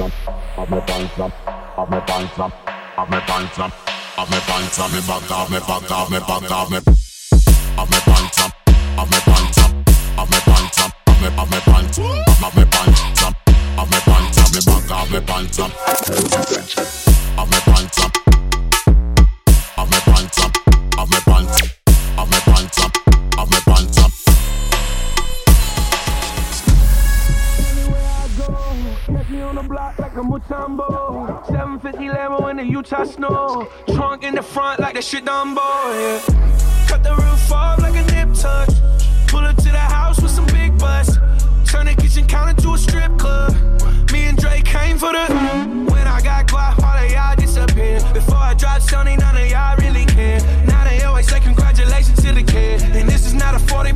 some, have me find some, have me find some, have me find some, have me find some, me back, have me back, have me back, have me, have me find some, have me find some, have me find some, have me, have me find some, have me find some, have me find some, me back, have me find some. Utah snow. Trunk in the front like the shit Dumbo. Yeah. Cut the roof off like a nip tuck. Pull up to the house with some big butts. Turn the kitchen counter to a strip club. Me and Drake came for the. When I got guap, all of y'all disappear. Before I dropped Sony, none of y'all really care. Now they always say congratulations to the kid. And this is not a 40,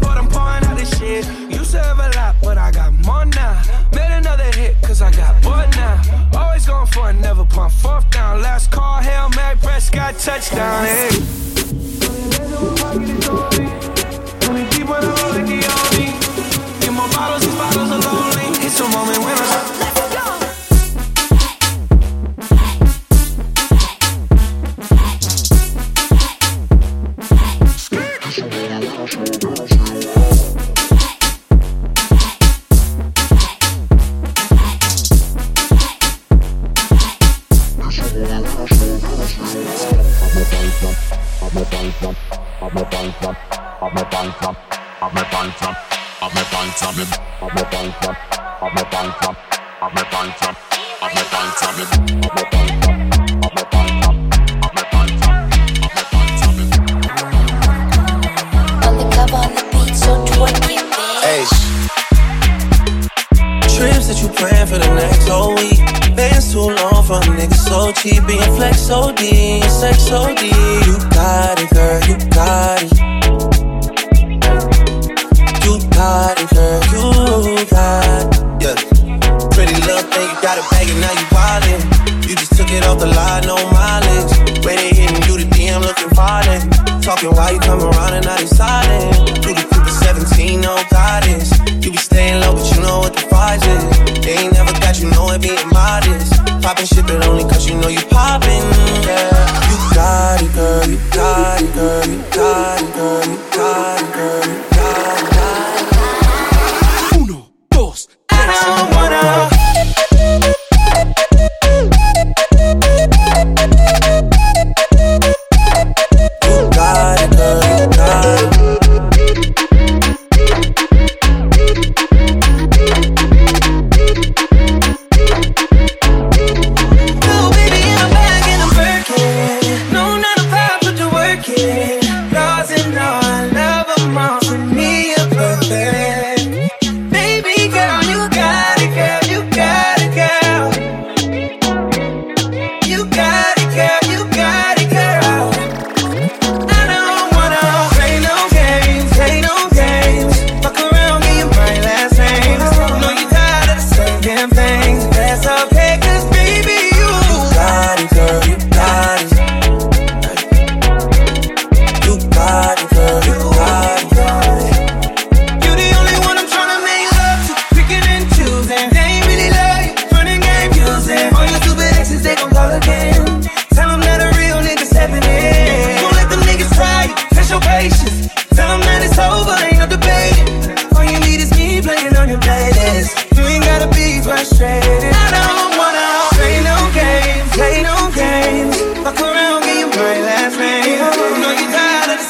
Trips that you plan for the next whole week. Bands too long for a nigga so cheap. Being flex OD, sex OD. You got it, girl, you got it. You got it, girl, you got it. Yeah. Pretty little thing, you got a bag and now you wildin'. You just took it off the line, no mileage. When they hitting you, the DM looking violent. Talking while you come around and now they silent. Do the Cooper 17, no guidance. You be staying low, but you know what the price is. They ain't never got you know it being modest. Poppin' shit, but only cause you know you poppin', yeah. You got it, girl, you got it, girl, you got it, girl, you got it, girl,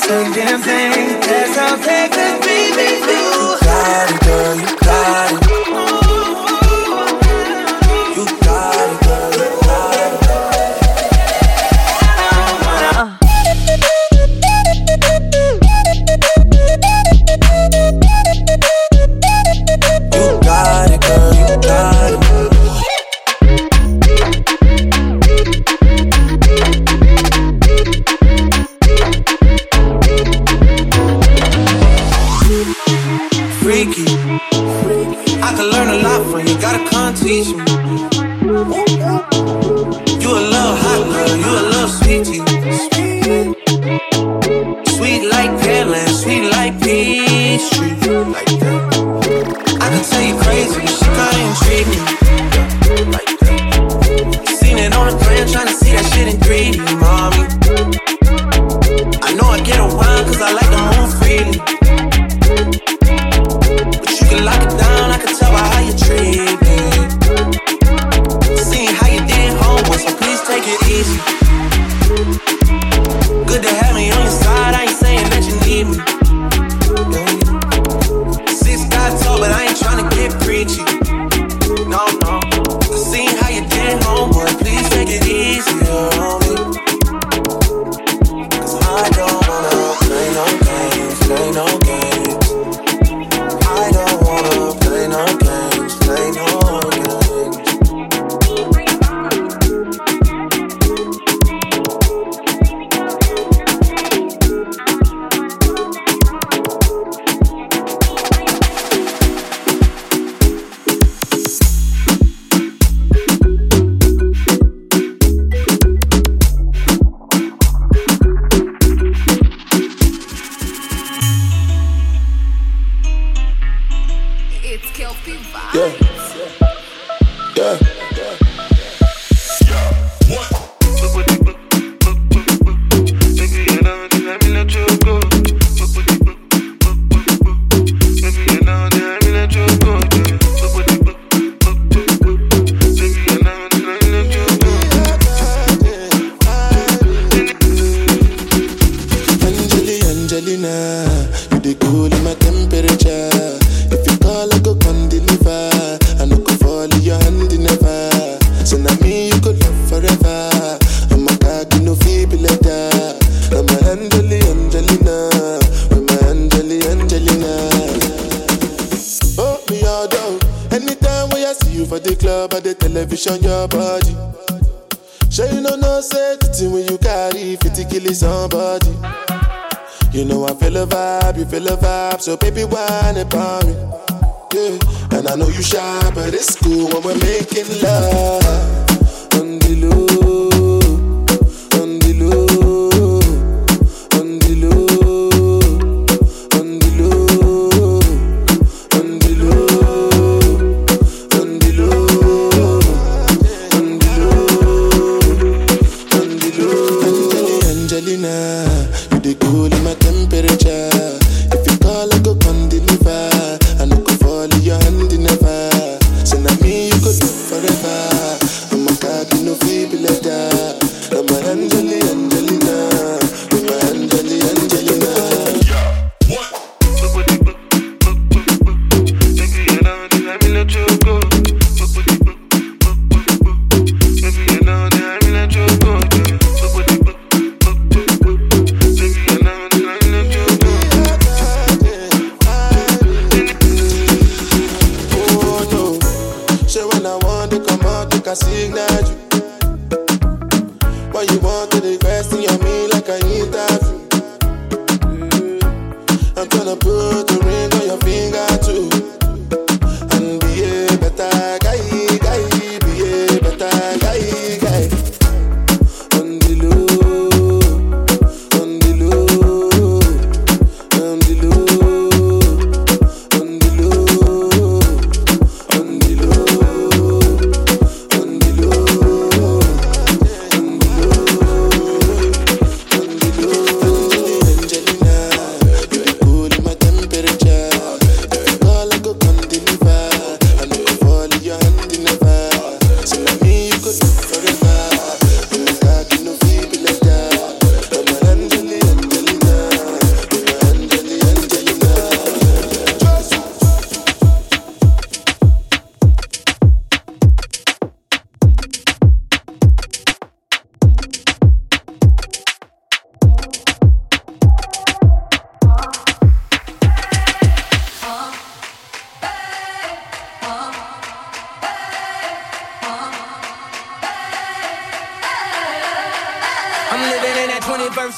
Same damn thing. Yeah. by me. Yeah. And I know you shy, but it's cool when we're making love. Undiluted. So when I want to come out, you can signal you. When you want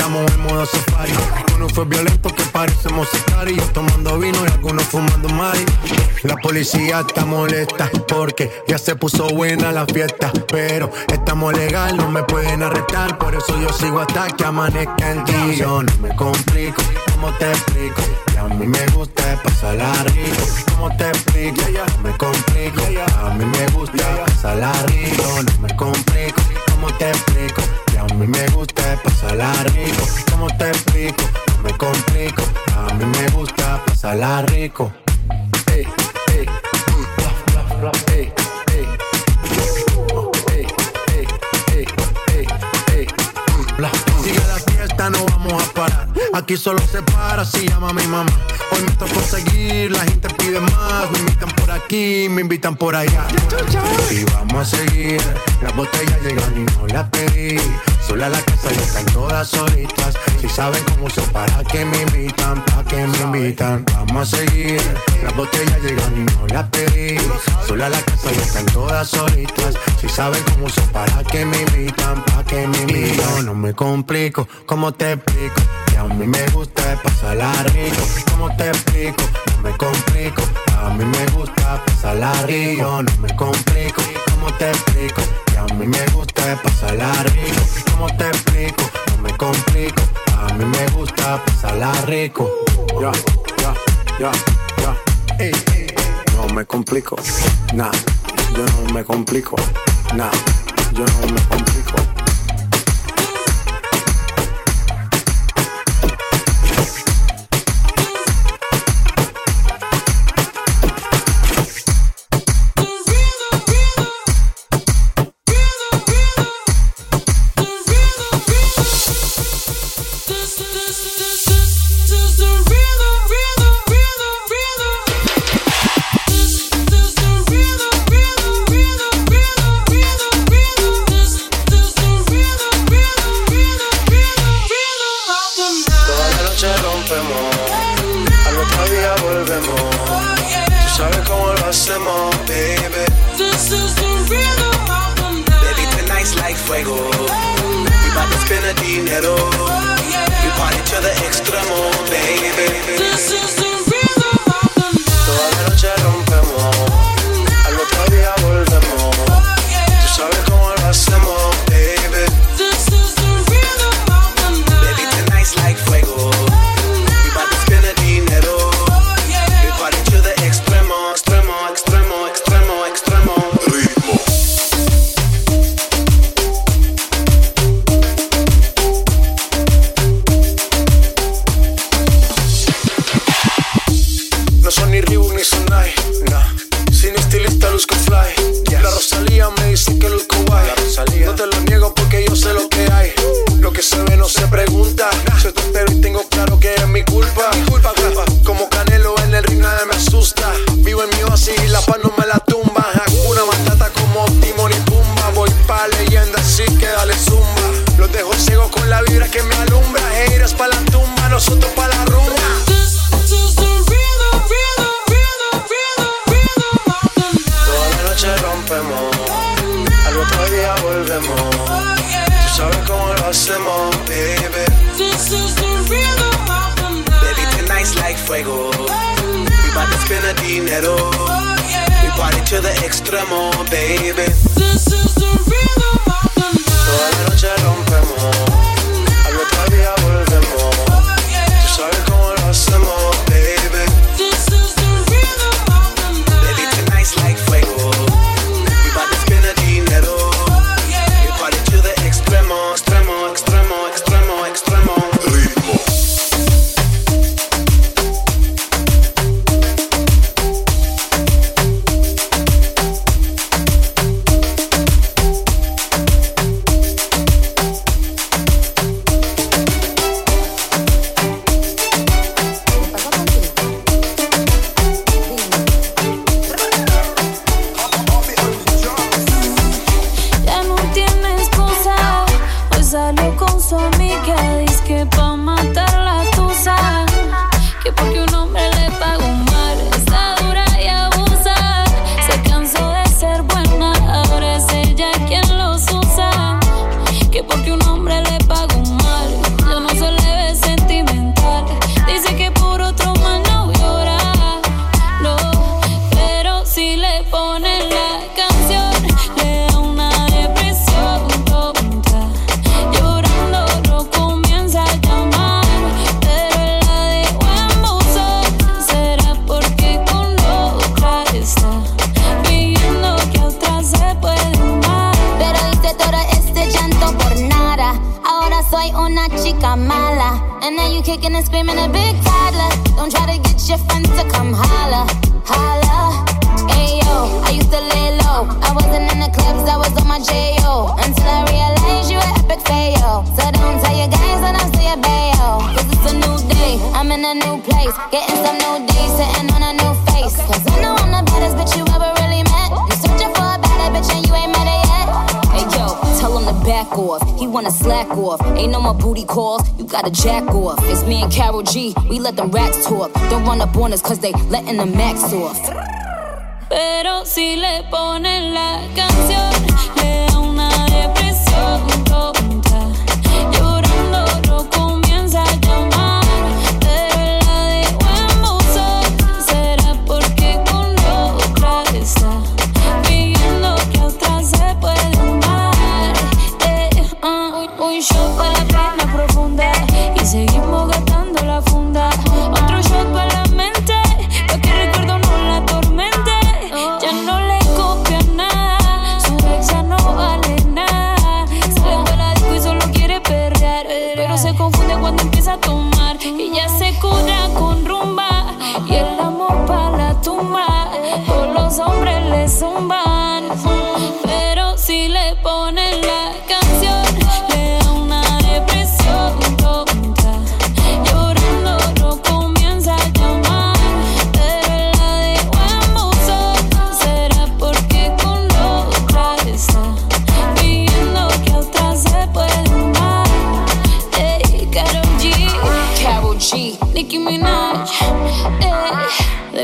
Estamos en modo safari. Uno fue violento que parecemos y Yo tomando vino y algunos fumando mari. La policía está molesta porque ya se puso buena la fiesta. Pero estamos legal, no me pueden arrestar. Por eso yo sigo hasta que amanezca el día. Yo no me complico, ¿cómo te explico? Que a mí me gusta pasarla rico. ¿Cómo te explico? No me complico. A mí me gusta pasarla rico. No me complico, ¿cómo te explico? A mí me gusta pasarla rico. ¿Cómo te explico? No me complico. A mí me gusta pasarla rico. Hey, hey, hey, Sigue la fiesta, no vamos a parar. Aquí solo se para si llama mi mamá. Hoy me tocó seguir, la gente pide más. Me invitan por aquí, me invitan por allá. Y vamos a seguir. Las botellas llegan y no las pedí. Sola la casa ya están todas solitas. Si saben cómo uso para que me invitan, para que me invitan. Vamos a seguir. Las botellas llegan y no las pedí. Sola la casa ya están todas solitas. Si saben cómo uso para que me invitan, para que me invitan. No me complico, ¿cómo te explico? Que a mí me gusta pasarla rico. ¿Cómo te explico? No me complico. A mí me gusta pasarla rico. No me complico, ¿cómo te explico? Que a mí me gusta pasarla rico. ¿Cómo te explico? No me complico. A mí me gusta pasarla rico. Ya, ya, ya, ya. No me complico. Nah, yo no me complico. Nah, yo no me complico. booty calls, you gotta jack off. It's me and Carol G, we let them racks talk. Don't run up on us cause they letting the max off. Pero si le ponen la canción, le da una depresión.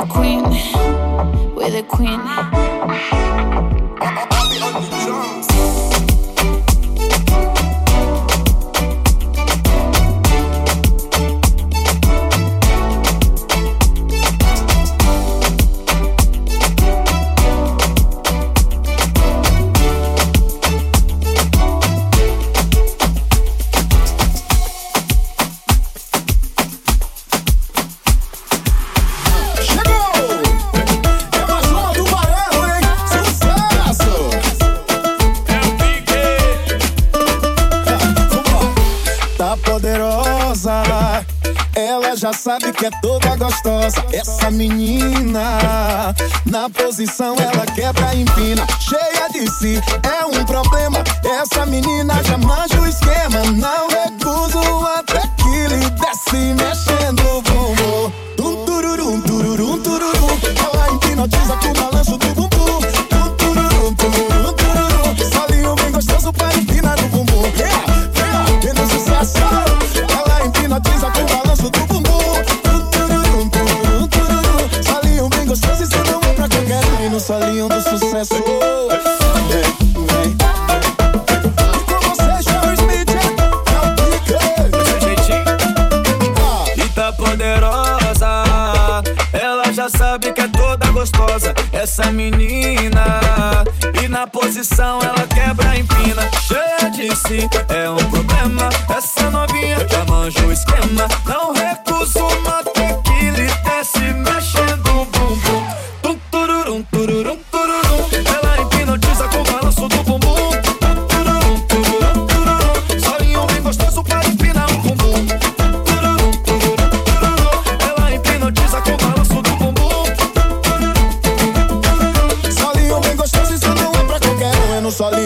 queen, we're the queen. sabe que é toda gostosa. Essa menina na posição é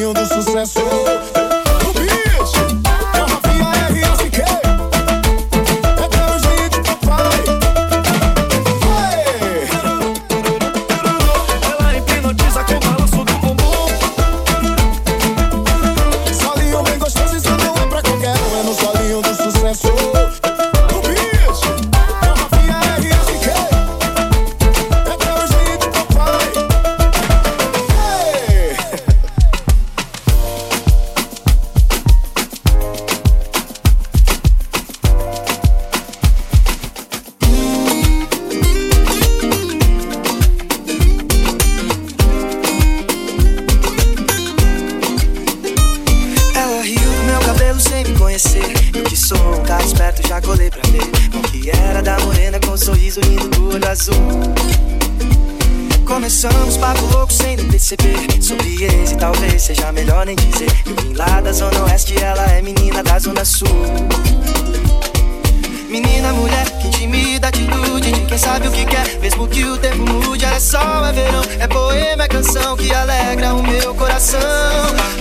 caminho do sucesso. Lá da zona oeste ela é menina da zona sul. Menina, mulher que intimida, atitude de quem sabe o que quer. Mesmo que o tempo mude, é sol, é verão É poema, é canção que alegra o meu coração.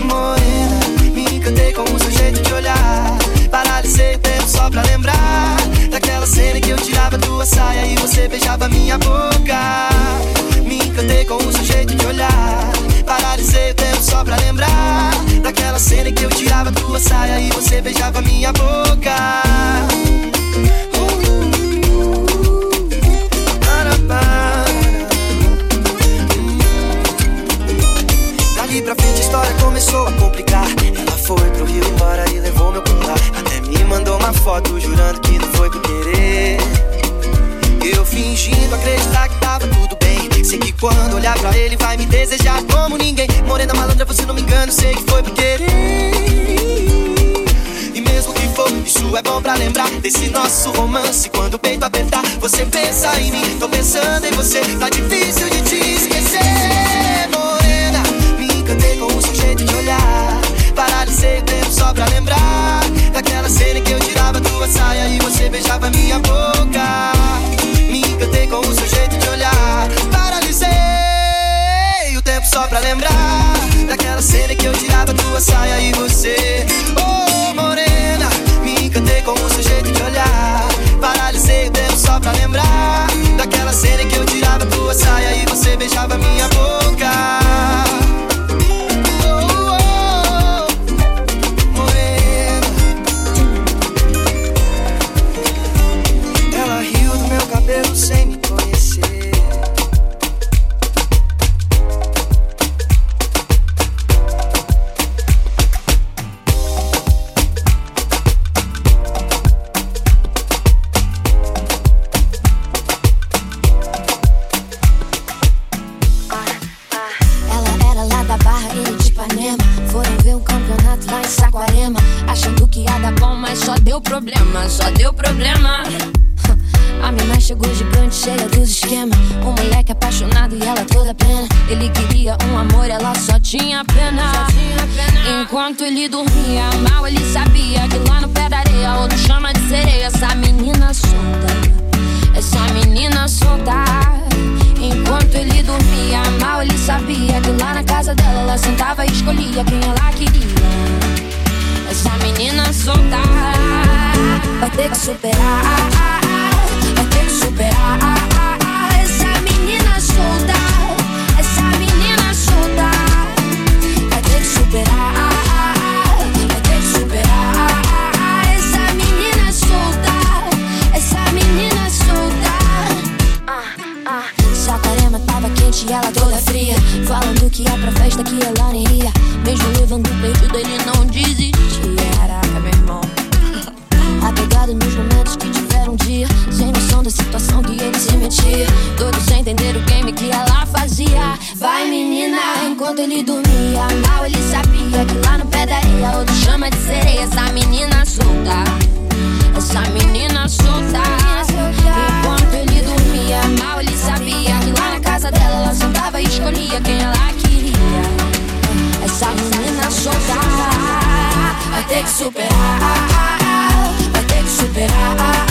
Morena, me encantei com o seu jeito de olhar. Paralisei o tempo só pra lembrar Daquela cena que eu tirava tua saia E você beijava minha boca. Me encantei com o seu jeito de olhar Paralisei o tempo só pra lembrar Daquela cena que eu tirava tua saia E você beijava minha boca Dali pra frente a história começou a complicar. Ela foi pro Rio embora e levou meu colar. Até me mandou uma foto jurando que não foi por querer. Eu fingindo acreditar que tava tudo. Sei que quando olhar pra ele vai me desejar como ninguém. Morena malandra, você não me engana, sei que foi por querer. E mesmo que for, isso é bom pra lembrar desse nosso romance. Quando o peito apertar, você pensa em mim. Tô pensando em você, tá difícil de te esquecer. Morena, me encantei com o seu jeito de olhar. Paralisei o tempo só pra lembrar daquela cena que eu tirava tua saia e você beijava minha boca. Encantei com o seu jeito de olhar. Paralisei o tempo só pra lembrar daquela cena que eu tirava tua saia e você. Oh, morena, me encantei com o seu jeito de olhar. Paralisei o tempo só pra lembrar daquela cena que eu tirava tua saia e você beijava minha boca. Deu problema, só deu problema. A minha mãe chegou gigante, cheia dos esquemas. Um moleque apaixonado e ela toda plena. Ele queria um amor, ela só tinha pena. Enquanto ele dormia, mal ele sabia que lá no pé da areia, outro chama de sereia. Essa menina solta, essa menina solta. Enquanto ele dormia, mal ele sabia que lá na casa dela ela sentava e escolhia quem ela queria. Essa menina solta. Vai ter que superar, ela toda fria Falando que ia pra festa que ela nem ia. Mesmo levando o perdido ele não desistia. Caraca, meu irmão. Apegado nos momentos que tiveram um dia Sem noção da situação que ele se metia. Todos sem entender o game que ela fazia. Vai menina, enquanto ele dormia Mal ele sabia que lá no pé da areia Outro chama de sereia Essa menina solta. Essa menina solta. Enquanto ele dormia Mal ele sabia que lá na casa dela Ela sentava e escolhia quem ela queria. Essa menina solta Vai ter que superar Vai ter que superar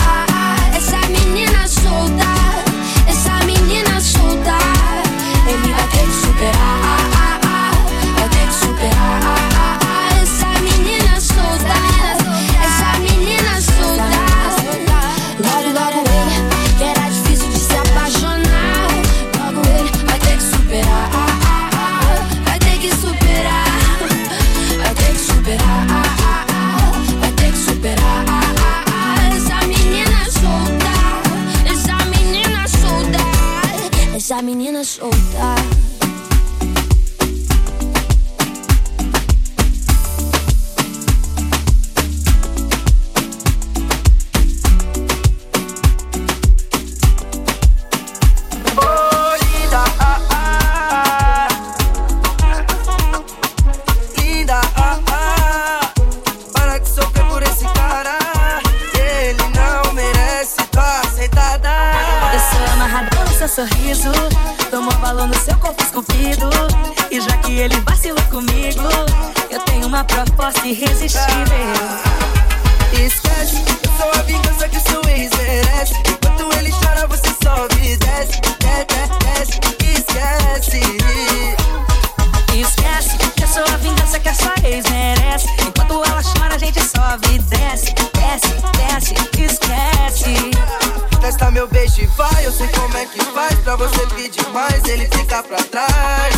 faz pra você pedir mais, ele fica pra trás.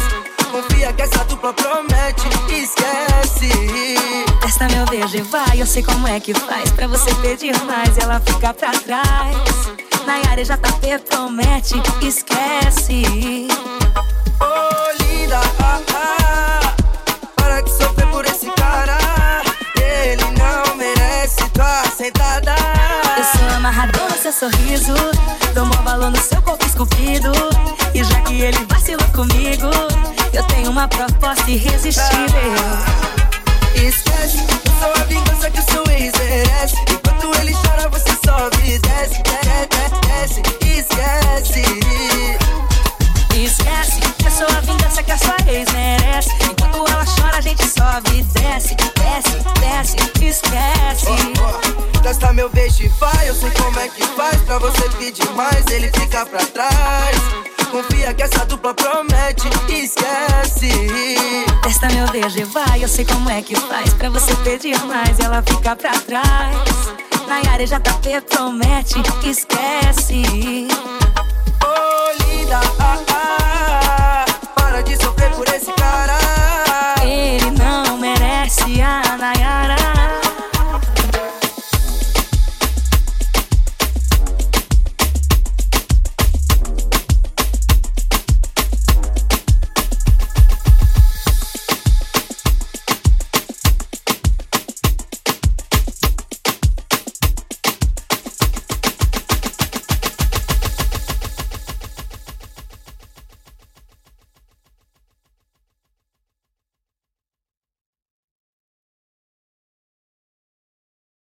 Confia que essa dupla promete, esquece. Testa meu beijo e vai, eu sei como é que faz pra você pedir mais, ela fica pra trás. Na área já tá promete, esquece. Oh, linda, ah, ah, amarrador no seu sorriso, dou maior valor no seu corpo esculpido. E já que ele vacilou comigo, eu tenho uma proposta irresistível. Esquece, sou a vingança que o seu ex merece. Enquanto ele chora, você sobe, desce, desce, desce, esquece. Esquece, eu sou a vingança que a sua ex merece. Enquanto ela chora, a gente sobe, desce, desce, pra você pedir mais, ele fica pra trás. Confia que essa dupla promete, esquece. Testa meu beijo e vai, eu sei como é que faz. Pra você pedir mais, ela fica pra trás. Nayara já tá promete, esquece. Oh, linda, ah, ah, para de sofrer por esse cara. Ele não merece a Nayara.